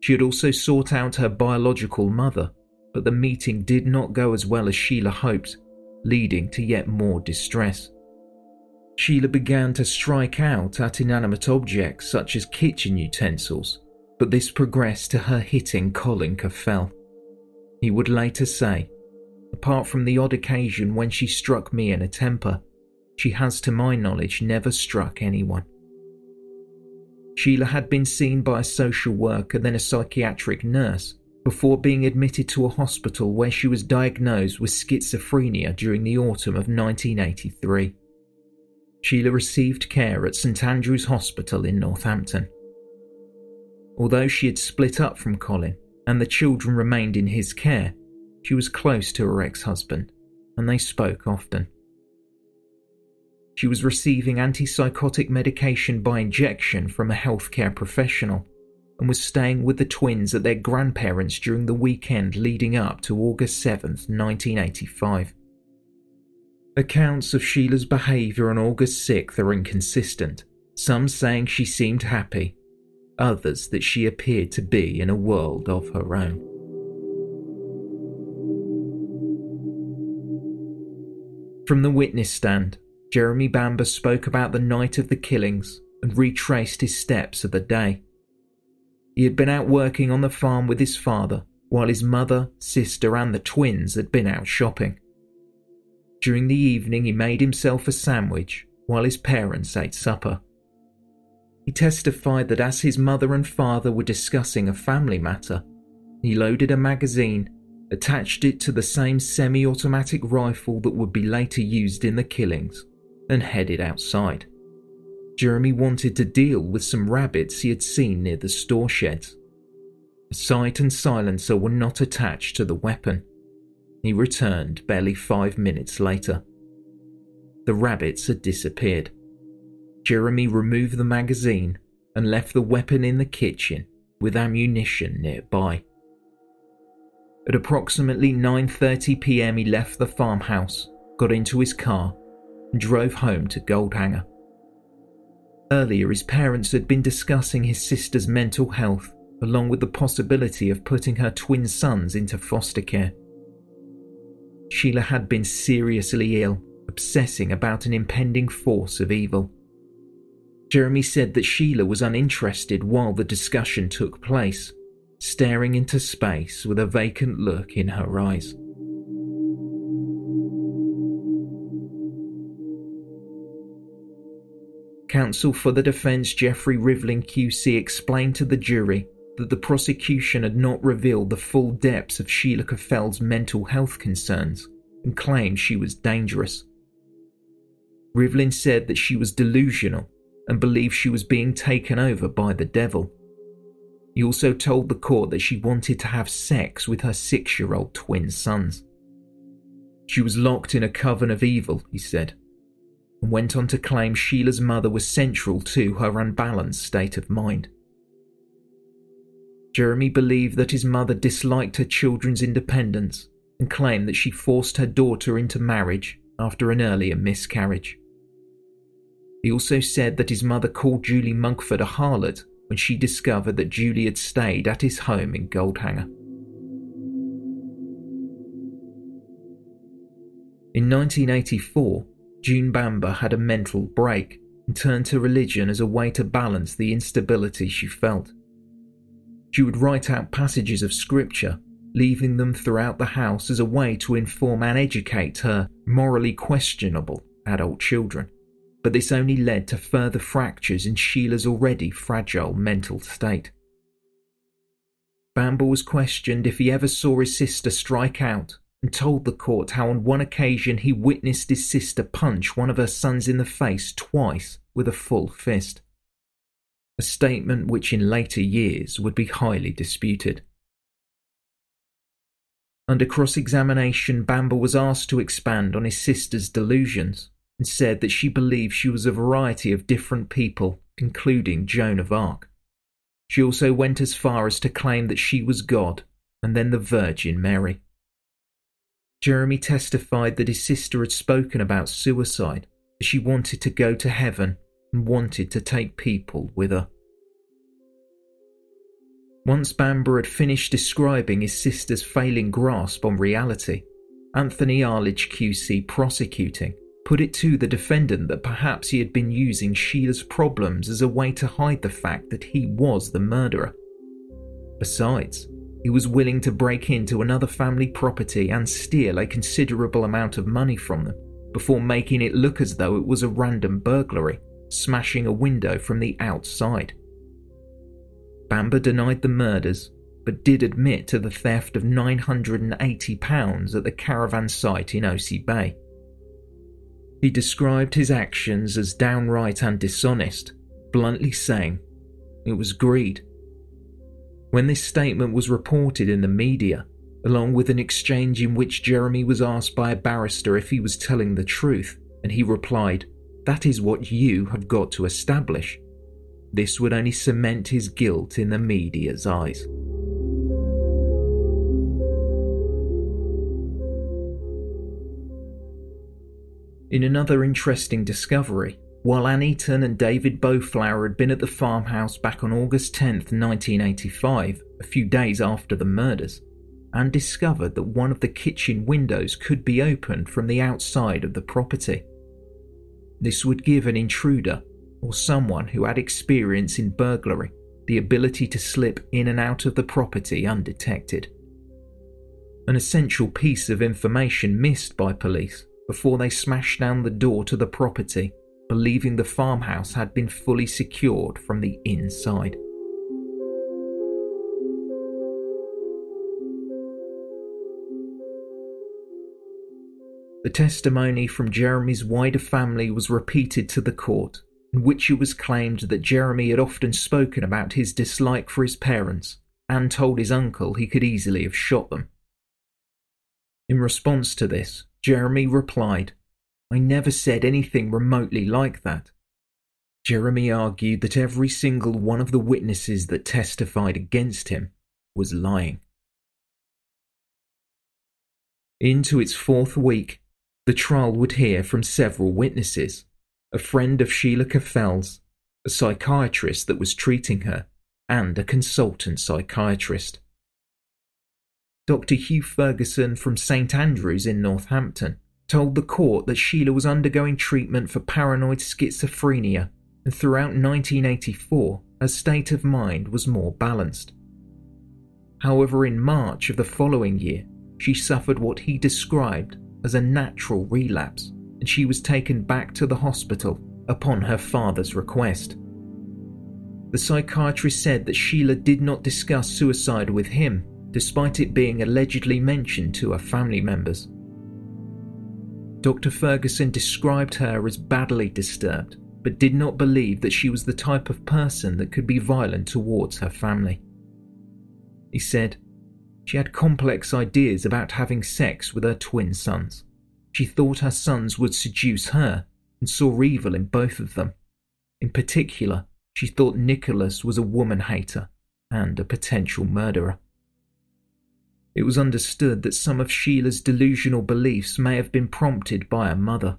Speaker 1: She had also sought out her biological mother, but the meeting did not go as well as Sheila hoped, leading to yet more distress. Sheila began to strike out at inanimate objects such as kitchen utensils, but this progressed to her hitting Colin Caffell. He would later say, Apart from the odd occasion when she struck me in a temper, she has, to my knowledge, never struck anyone. Sheila had been seen by a social worker, then a psychiatric nurse, before being admitted to a hospital where she was diagnosed with schizophrenia during the autumn of 1983. Sheila received care at St Andrew's Hospital in Northampton. Although she had split up from Colin and the children remained in his care, she was close to her ex husband, and they spoke often. She was receiving antipsychotic medication by injection from a healthcare professional and was staying with the twins at their grandparents during the weekend leading up to August 7, 1985. Accounts of Sheila's behaviour on August 6th are inconsistent, some saying she seemed happy, others that she appeared to be in a world of her own. From the witness stand, Jeremy Bamber spoke about the night of the killings and retraced his steps of the day. He had been out working on the farm with his father, while his mother, sister, and the twins had been out shopping. During the evening, he made himself a sandwich while his parents ate supper. He testified that as his mother and father were discussing a family matter, he loaded a magazine attached it to the same semi automatic rifle that would be later used in the killings, and headed outside. Jeremy wanted to deal with some rabbits he had seen near the store shed. A sight and silencer were not attached to the weapon. He returned barely five minutes later. The rabbits had disappeared. Jeremy removed the magazine and left the weapon in the kitchen with ammunition nearby. At approximately 9:30 p.m. he left the farmhouse, got into his car, and drove home to Goldhanger. Earlier, his parents had been discussing his sister's mental health, along with the possibility of putting her twin sons into foster care. Sheila had been seriously ill, obsessing about an impending force of evil. Jeremy said that Sheila was uninterested while the discussion took place, staring into space with a vacant look in her eyes. Counsel for the defence Geoffrey Rivlin QC explained to the jury that the prosecution had not revealed the full depths of Sheila Caffell's mental health concerns and claimed she was dangerous. Rivlin said that she was delusional and believed she was being taken over by the devil. He also told the court that she wanted to have sex with her six year old twin sons. She was locked in a coven of evil, he said, went on to claim Sheila's mother was central to her unbalanced state of mind. Jeremy believed that his mother disliked her children's independence and claimed that she forced her daughter into marriage after an earlier miscarriage. He also said that his mother called Julie Mugford a harlot when she discovered that Julie had stayed at his home in Goldhanger. In 1984, June Bamber had a mental break and turned to religion as a way to balance the instability she felt. She would write out passages of scripture, leaving them throughout the house as a way to inform and educate her morally questionable adult children. But this only led to further fractures in Sheila's already fragile mental state. Bamber was questioned if he ever saw his sister strike out and told the court how on one occasion he witnessed his sister punch one of her sons in the face twice with a full fist a statement which in later years would be highly disputed. Under cross examination, Bamber was asked to expand on his sister's delusions and said that she believed she was a variety of different people, including Joan of Arc. She also went as far as to claim that she was God and then the Virgin Mary. Jeremy testified that his sister had spoken about suicide, that she wanted to go to heaven and wanted to take people with her. Once Bamber had finished describing his sister's failing grasp on reality, Anthony Arlidge QC prosecuting put it to the defendant that perhaps he had been using Sheila's problems as a way to hide the fact that he was the murderer. Besides, he was willing to break into another family property and steal a considerable amount of money from them before making it look as though it was a random burglary smashing a window from the outside. Bamber denied the murders, but did admit to the theft of £980 at the caravan site in Osea Bay. He described his actions as downright and dishonest, bluntly saying, It was greed. When this statement was reported in the media, along with an exchange in which Jeremy was asked by a barrister if he was telling the truth, and he replied, that is what you have got to establish. This would only cement his guilt in the media's eyes. In another interesting discovery, while Anne Eaton and David Boutflour had been at the farmhouse back on August 10, 1985, a few days after the murders, Anne discovered that one of the kitchen windows could be opened from the outside of the property. This would give an intruder, or someone who had experience in burglary, the ability to slip in and out of the property undetected. An essential piece of information missed by police before they smashed down the door to the property, believing the farmhouse had been fully secured from the inside. The testimony from Jeremy's wider family was repeated to the court, in which it was claimed that Jeremy had often spoken about his dislike for his parents and told his uncle he could easily have shot them. In response to this, Jeremy replied, I never said anything remotely like that. Jeremy argued that every single one of the witnesses that testified against him was lying. Into its fourth week, the trial would hear from several witnesses a friend of Sheila Caffell's, a psychiatrist that was treating her, and a consultant psychiatrist. Dr. Hugh Ferguson from St Andrews in Northampton told the court that Sheila was undergoing treatment for paranoid schizophrenia, and throughout 1984, her state of mind was more balanced. However, in March of the following year, she suffered what he described as a natural relapse, and she was taken back to the hospital upon her father's request. The psychiatrist said that Sheila did not discuss suicide with him, despite it being allegedly mentioned to her family members. Dr. Ferguson described her as badly disturbed, but did not believe that she was the type of person that could be violent towards her family. He said, she had complex ideas about having sex with her twin sons, she thought her sons would seduce her and saw evil in both of them. In particular, she thought Nicholas was a woman hater and a potential murderer. It was understood that some of Sheila's delusional beliefs may have been prompted by her mother.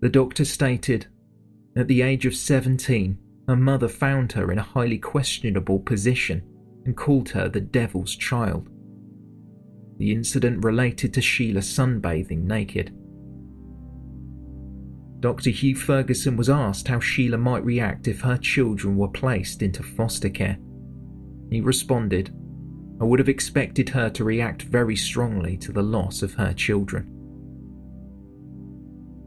Speaker 1: The doctor stated, at the age of 17, her mother found her in a highly questionable position and called her the devil's child. The incident related to Sheila sunbathing naked. Dr. Hugh Ferguson was asked how Sheila might react if her children were placed into foster care. He responded, I would have expected her to react very strongly to the loss of her children.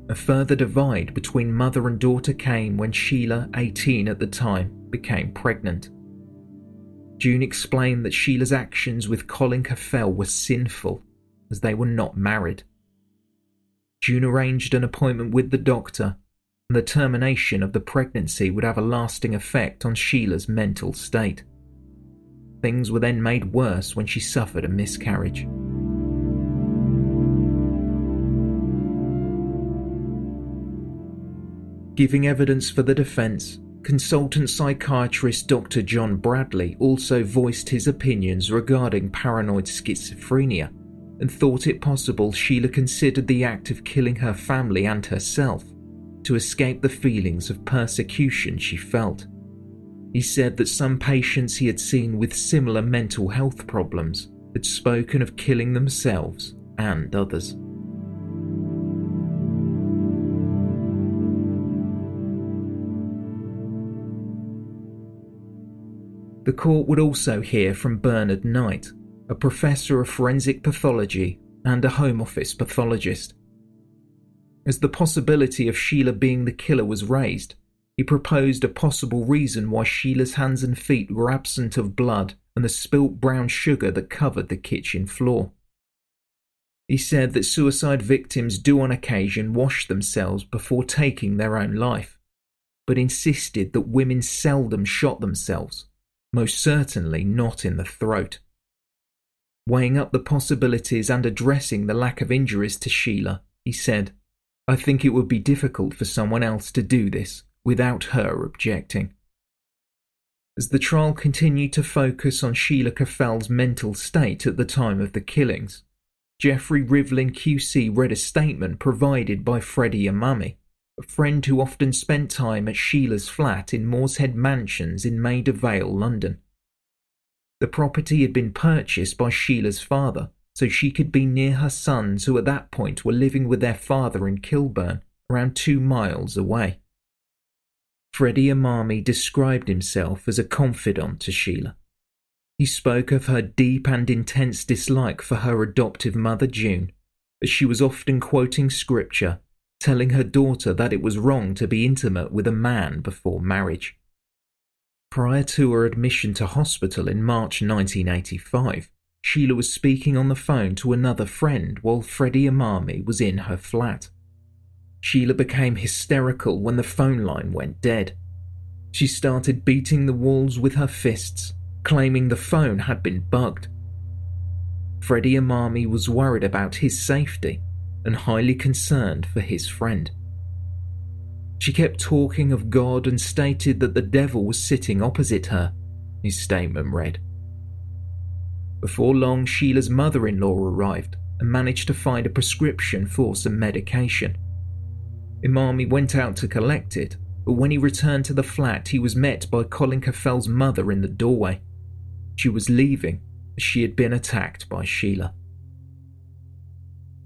Speaker 1: A further divide between mother and daughter came when Sheila, 18 at the time, became pregnant. June explained that Sheila's actions with Colin Caffell were sinful, as they were not married. June arranged an appointment with the doctor, and the termination of the pregnancy would have a lasting effect on Sheila's mental state. Things were then made worse when she suffered a miscarriage. Giving evidence for the defence, consultant psychiatrist Dr. John Bradley also voiced his opinions regarding paranoid schizophrenia and thought it possible Sheila considered the act of killing her family and herself to escape the feelings of persecution she felt. He said that some patients he had seen with similar mental health problems had spoken of killing themselves and others. The court would also hear from Bernard Knight, a professor of forensic pathology and a Home Office pathologist. As the possibility of Sheila being the killer was raised, he proposed a possible reason why Sheila's hands and feet were absent of blood and the spilt brown sugar that covered the kitchen floor. He said that suicide victims do on occasion wash themselves before taking their own life, but insisted that women seldom shot themselves most certainly not in the throat. Weighing up the possibilities and addressing the lack of injuries to Sheila, he said, I think it would be difficult for someone else to do this without her objecting. As the trial continued to focus on Sheila Caffell's mental state at the time of the killings, Geoffrey Rivlin QC read a statement provided by Freddie Emami, a friend who often spent time at Sheila's flat in Morshead Mansions in Maida Vale, London. The property had been purchased by Sheila's father so she could be near her sons who at that point were living with their father in Kilburn, around two miles away. Freddie Emami described himself as a confidant to Sheila. He spoke of her deep and intense dislike for her adoptive mother June, as she was often quoting scripture telling her daughter that it was wrong to be intimate with a man before marriage. Prior to her admission to hospital in March 1985, Sheila was speaking on the phone to another friend while Freddie Emami was in her flat. Sheila became hysterical when the phone line went dead. She started beating the walls with her fists, claiming the phone had been bugged. Freddie Emami was worried about his safety and highly concerned for his friend. She kept talking of God and stated that the devil was sitting opposite her, his statement read. Before long, Sheila's mother in law arrived and managed to find a prescription for some medication. Emami went out to collect it, but when he returned to the flat, he was met by Colin Caffell's mother in the doorway. She was leaving as she had been attacked by Sheila.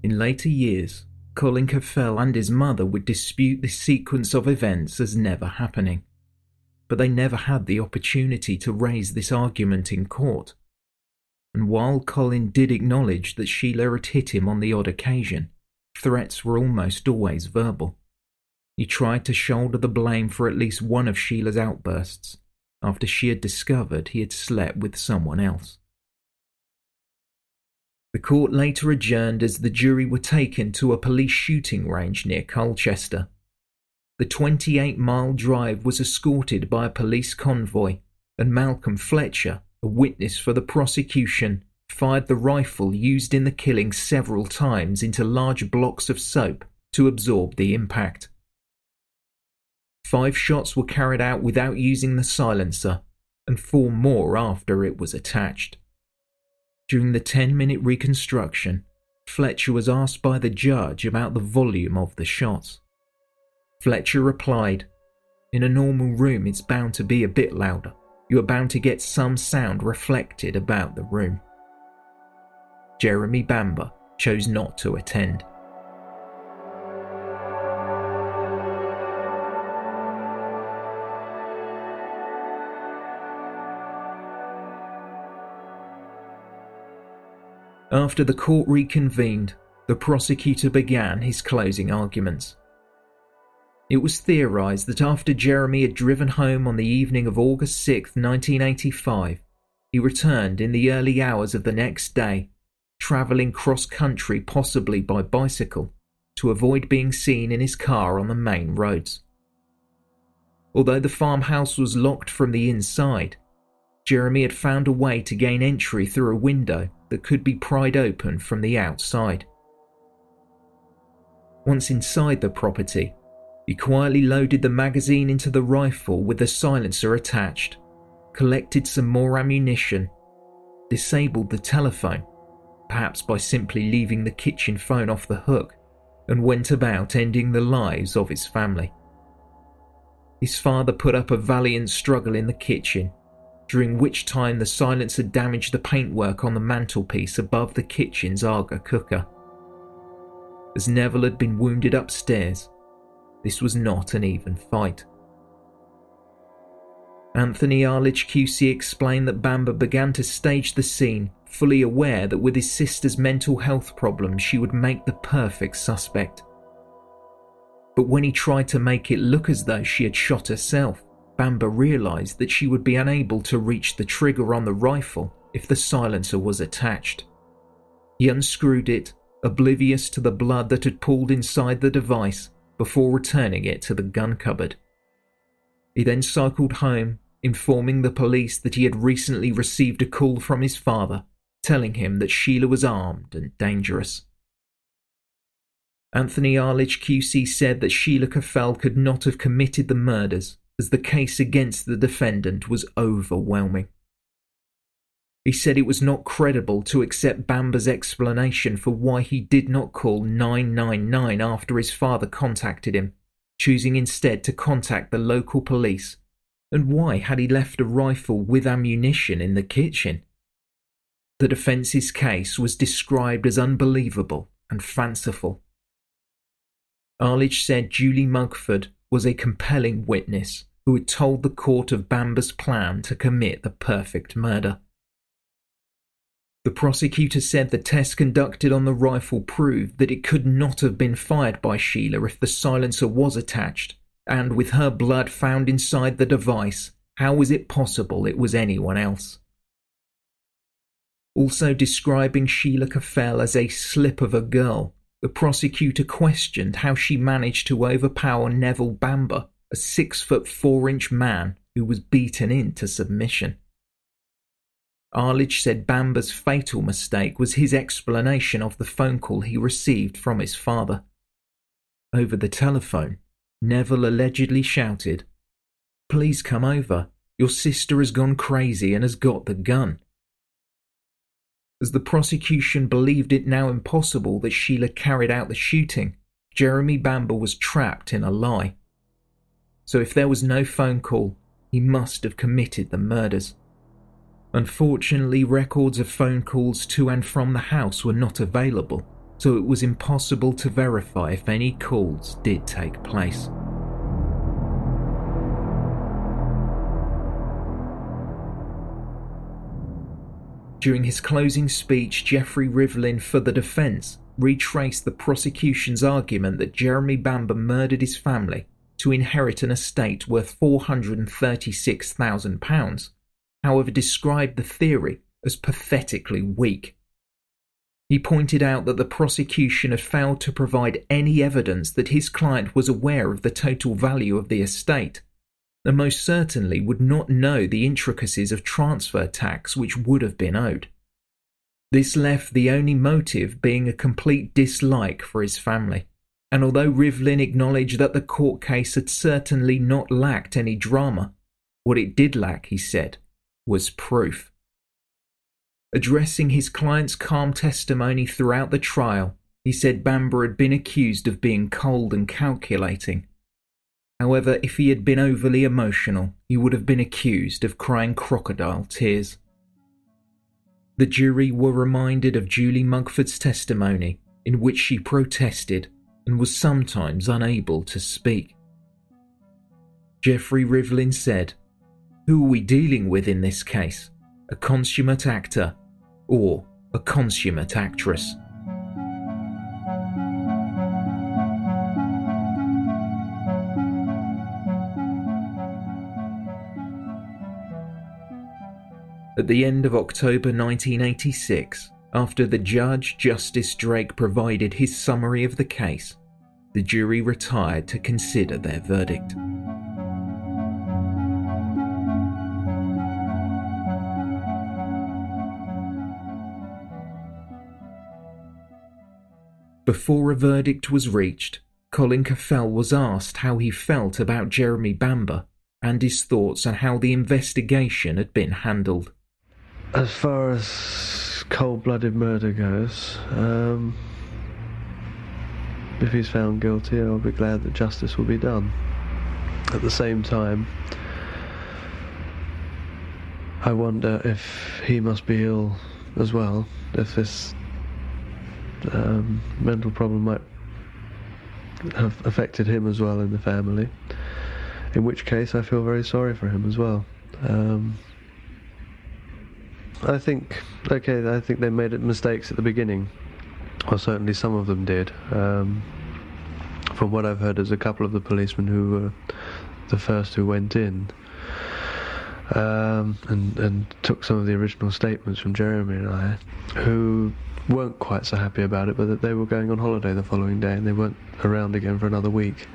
Speaker 1: In later years, Colin Caffell and his mother would dispute this sequence of events as never happening, but they never had the opportunity to raise this argument in court. And while Colin did acknowledge that Sheila had hit him on the odd occasion, threats were almost always verbal. He tried to shoulder the blame for at least one of Sheila's outbursts after she had discovered he had slept with someone else. The court later adjourned as the jury were taken to a police shooting range near Colchester. The 28 mile drive was escorted by a police convoy, and Malcolm Fletcher, a witness for the prosecution, fired the rifle used in the killing several times into large blocks of soap to absorb the impact. Five shots were carried out without using the silencer, and four more after it was attached. During the 10 minute reconstruction, Fletcher was asked by the judge about the volume of the shots. Fletcher replied, In a normal room, it's bound to be a bit louder. You are bound to get some sound reflected about the room. Jeremy Bamber chose not to attend. After the court reconvened, the prosecutor began his closing arguments. It was theorized that after Jeremy had driven home on the evening of August 6, 1985, he returned in the early hours of the next day, travelling cross country, possibly by bicycle, to avoid being seen in his car on the main roads. Although the farmhouse was locked from the inside, Jeremy had found a way to gain entry through a window that could be pried open from the outside. Once inside the property, he quietly loaded the magazine into the rifle with the silencer attached, collected some more ammunition, disabled the telephone, perhaps by simply leaving the kitchen phone off the hook, and went about ending the lives of his family. His father put up a valiant struggle in the kitchen, during which time the silencer damaged the paintwork on the mantelpiece above the kitchen's Aga cooker. As Neville had been wounded upstairs, this was not an even fight. Anthony Arlidge QC explained that Bamber began to stage the scene, fully aware that with his sister's mental health problems, she would make the perfect suspect. But when he tried to make it look as though she had shot herself, Bamber realized that she would be unable to reach the trigger on the rifle if the silencer was attached. He unscrewed it, oblivious to the blood that had pooled inside the device, before returning it to the gun cupboard. He then cycled home, informing the police that he had recently received a call from his father telling him that Sheila was armed and dangerous. Anthony Arlidge QC said that Sheila Caffell could not have committed the murders as the case against the defendant was overwhelming. He said it was not credible to accept Bamber's explanation for why he did not call 999 after his father contacted him, choosing instead to contact the local police, and why had he left a rifle with ammunition in the kitchen. The defence's case was described as unbelievable and fanciful. Arlidge said Julie Mugford was a compelling witness who had told the court of Bamber's plan to commit the perfect murder. The prosecutor said the test conducted on the rifle proved that it could not have been fired by Sheila if the silencer was attached, and with her blood found inside the device, how was it possible it was anyone else? Also describing Sheila Caffell as a slip of a girl, the prosecutor questioned how she managed to overpower Neville Bamber a six foot four inch man who was beaten into submission. Arlidge said Bamber's fatal mistake was his explanation of the phone call he received from his father. Over the telephone, Neville allegedly shouted, Please come over. Your sister has gone crazy and has got the gun. As the prosecution believed it now impossible that Sheila carried out the shooting, Jeremy Bamber was trapped in a lie so if there was no phone call, he must have committed the murders. Unfortunately, records of phone calls to and from the house were not available, so it was impossible to verify if any calls did take place. During his closing speech, Geoffrey Rivlin for the defense retraced the prosecution's argument that Jeremy Bamber murdered his family to inherit an estate worth £436,000, however, described the theory as pathetically weak. He pointed out that the prosecution had failed to provide any evidence that his client was aware of the total value of the estate, and most certainly would not know the intricacies of transfer tax which would have been owed. This left the only motive being a complete dislike for his family. And although Rivlin acknowledged that the court case had certainly not lacked any drama, what it did lack, he said, was proof. Addressing his client's calm testimony throughout the trial, he said Bamber had been accused of being cold and calculating. However, if he had been overly emotional, he would have been accused of crying crocodile tears. The jury were reminded of Julie Mugford's testimony, in which she protested and was sometimes unable to speak. Geoffrey Rivlin said, Who are we dealing with in this case? A consummate actor or a consummate actress? At the end of October 1986, after the judge, Justice Drake, provided his summary of the case, the jury retired to consider their verdict. Before a verdict was reached, Colin Caffell was asked how he felt about Jeremy Bamber and his thoughts on how the investigation had been handled.
Speaker 6: As far as cold blooded murder goes, um, if he's found guilty, I'll be glad that justice will be done. At the same time, I wonder if he must be ill as well, if this um, mental problem might have affected him as well in the family. In which case, I feel very sorry for him as well. Um, I think, okay, I think they made mistakes at the beginning. Well, certainly some of them did. Um, from what I've heard, there's a couple of the policemen who were the first who went in um, and, and took some of the original statements from Jeremy and I, who weren't quite so happy about it, but that they were going on holiday the following day and they weren't around again for another week,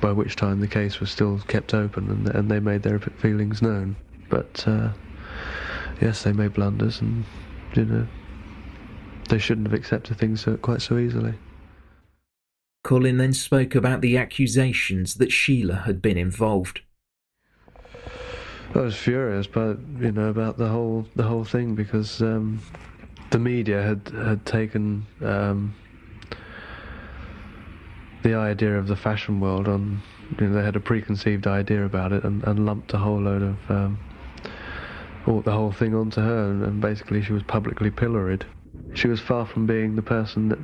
Speaker 6: by which time the case was still kept open and, and they made their feelings known. But uh, yes, they made blunders, and you know they shouldn't have accepted things so, quite so easily.
Speaker 1: Colin then spoke about the accusations that Sheila had been involved.
Speaker 6: I was furious, but you know about the whole the whole thing because um, the media had had taken um, the idea of the fashion world on. You know, they had a preconceived idea about it and, and lumped a whole load of um, brought the whole thing onto her, and, and basically she was publicly pilloried. She was far from being the person that,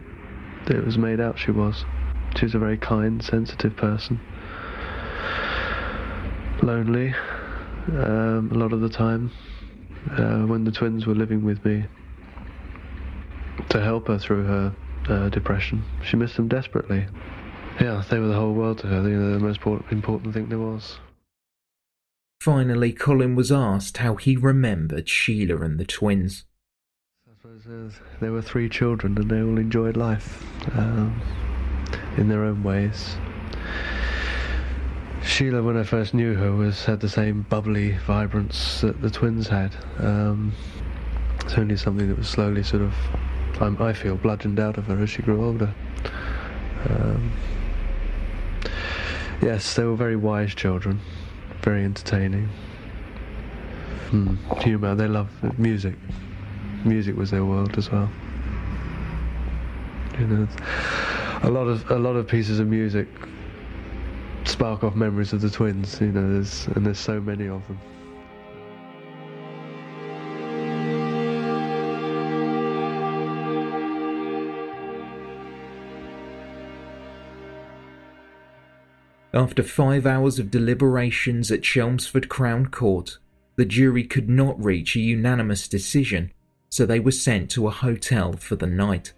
Speaker 6: that it was made out she was. She was a very kind, sensitive person. Lonely, um, a lot of the time. Uh, when the twins were living with me, to help her through her uh, depression, she missed them desperately. Yeah, they were the whole world to her. You know, the most important thing there was.
Speaker 1: Finally, Colin was asked how he remembered Sheila and the twins.
Speaker 6: I suppose there were three children and they all enjoyed life um, in their own ways. Sheila, when I first knew her, was had the same bubbly vibrance that the twins had. Um, it's only something that was slowly sort of, I'm, i feel, bludgeoned out of her as she grew older. Um, yes, they were very wise children very entertaining. Hmm. Humour, they love music. Music was their world as well. You know, a lot of a lot of pieces of music spark off memories of the twins. You know, there's and there's so many of them.
Speaker 1: After five hours of deliberations at Chelmsford Crown Court, the jury could not reach a unanimous decision, so they were sent to a hotel for the night.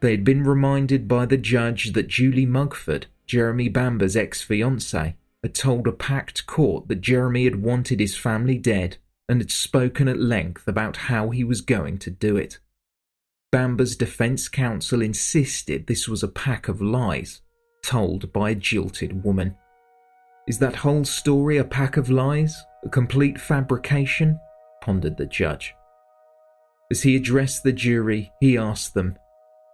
Speaker 1: They had been reminded by the judge that Julie Mugford, Jeremy Bamber's ex fiancee, had told a packed court that Jeremy had wanted his family dead and had spoken at length about how he was going to do it. Bamber's defense counsel insisted this was a pack of lies told by a jilted woman. Is that whole story a pack of lies? A complete fabrication? pondered the judge. As he addressed the jury, he asked them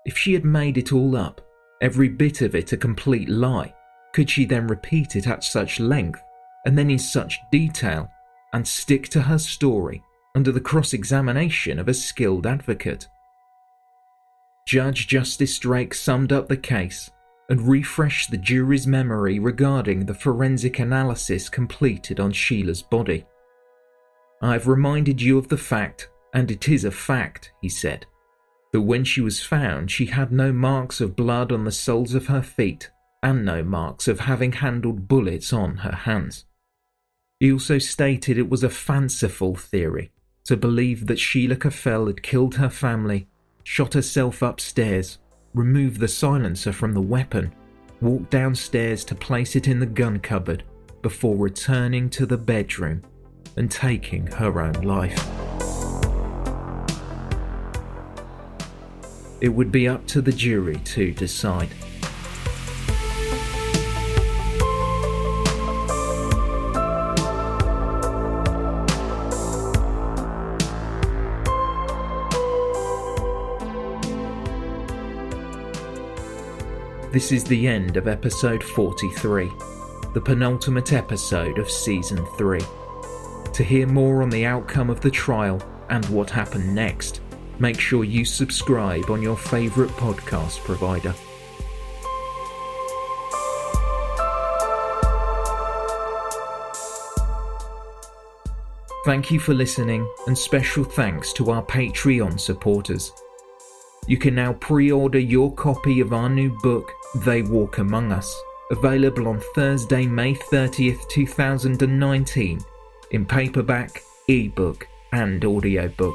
Speaker 1: if she had made it all up, every bit of it a complete lie, could she then repeat it at such length and then in such detail and stick to her story under the cross examination of a skilled advocate? Judge Justice Drake summed up the case and refresh the jury's memory regarding the forensic analysis completed on Sheila's body. I've reminded you of the fact, and it is a fact, he said, that when she was found, she had no marks of blood on the soles of her feet and no marks of having handled bullets on her hands. He also stated it was a fanciful theory to believe that Sheila Caffell had killed her family, shot herself upstairs, removed the silencer from the weapon, walk downstairs to place it in the gun cupboard before returning to the bedroom and taking her own life. It would be up to the jury to decide. This is the end of episode 43, the penultimate episode of season 3. To hear more on the outcome of the trial and what happened next, make sure you subscribe on your favourite podcast provider. Thank you for listening, and special thanks to our Patreon supporters. You can now pre order your copy of our new book, They Walk Among Us, available on Thursday, May 30th, 2019, in paperback, ebook, and audiobook.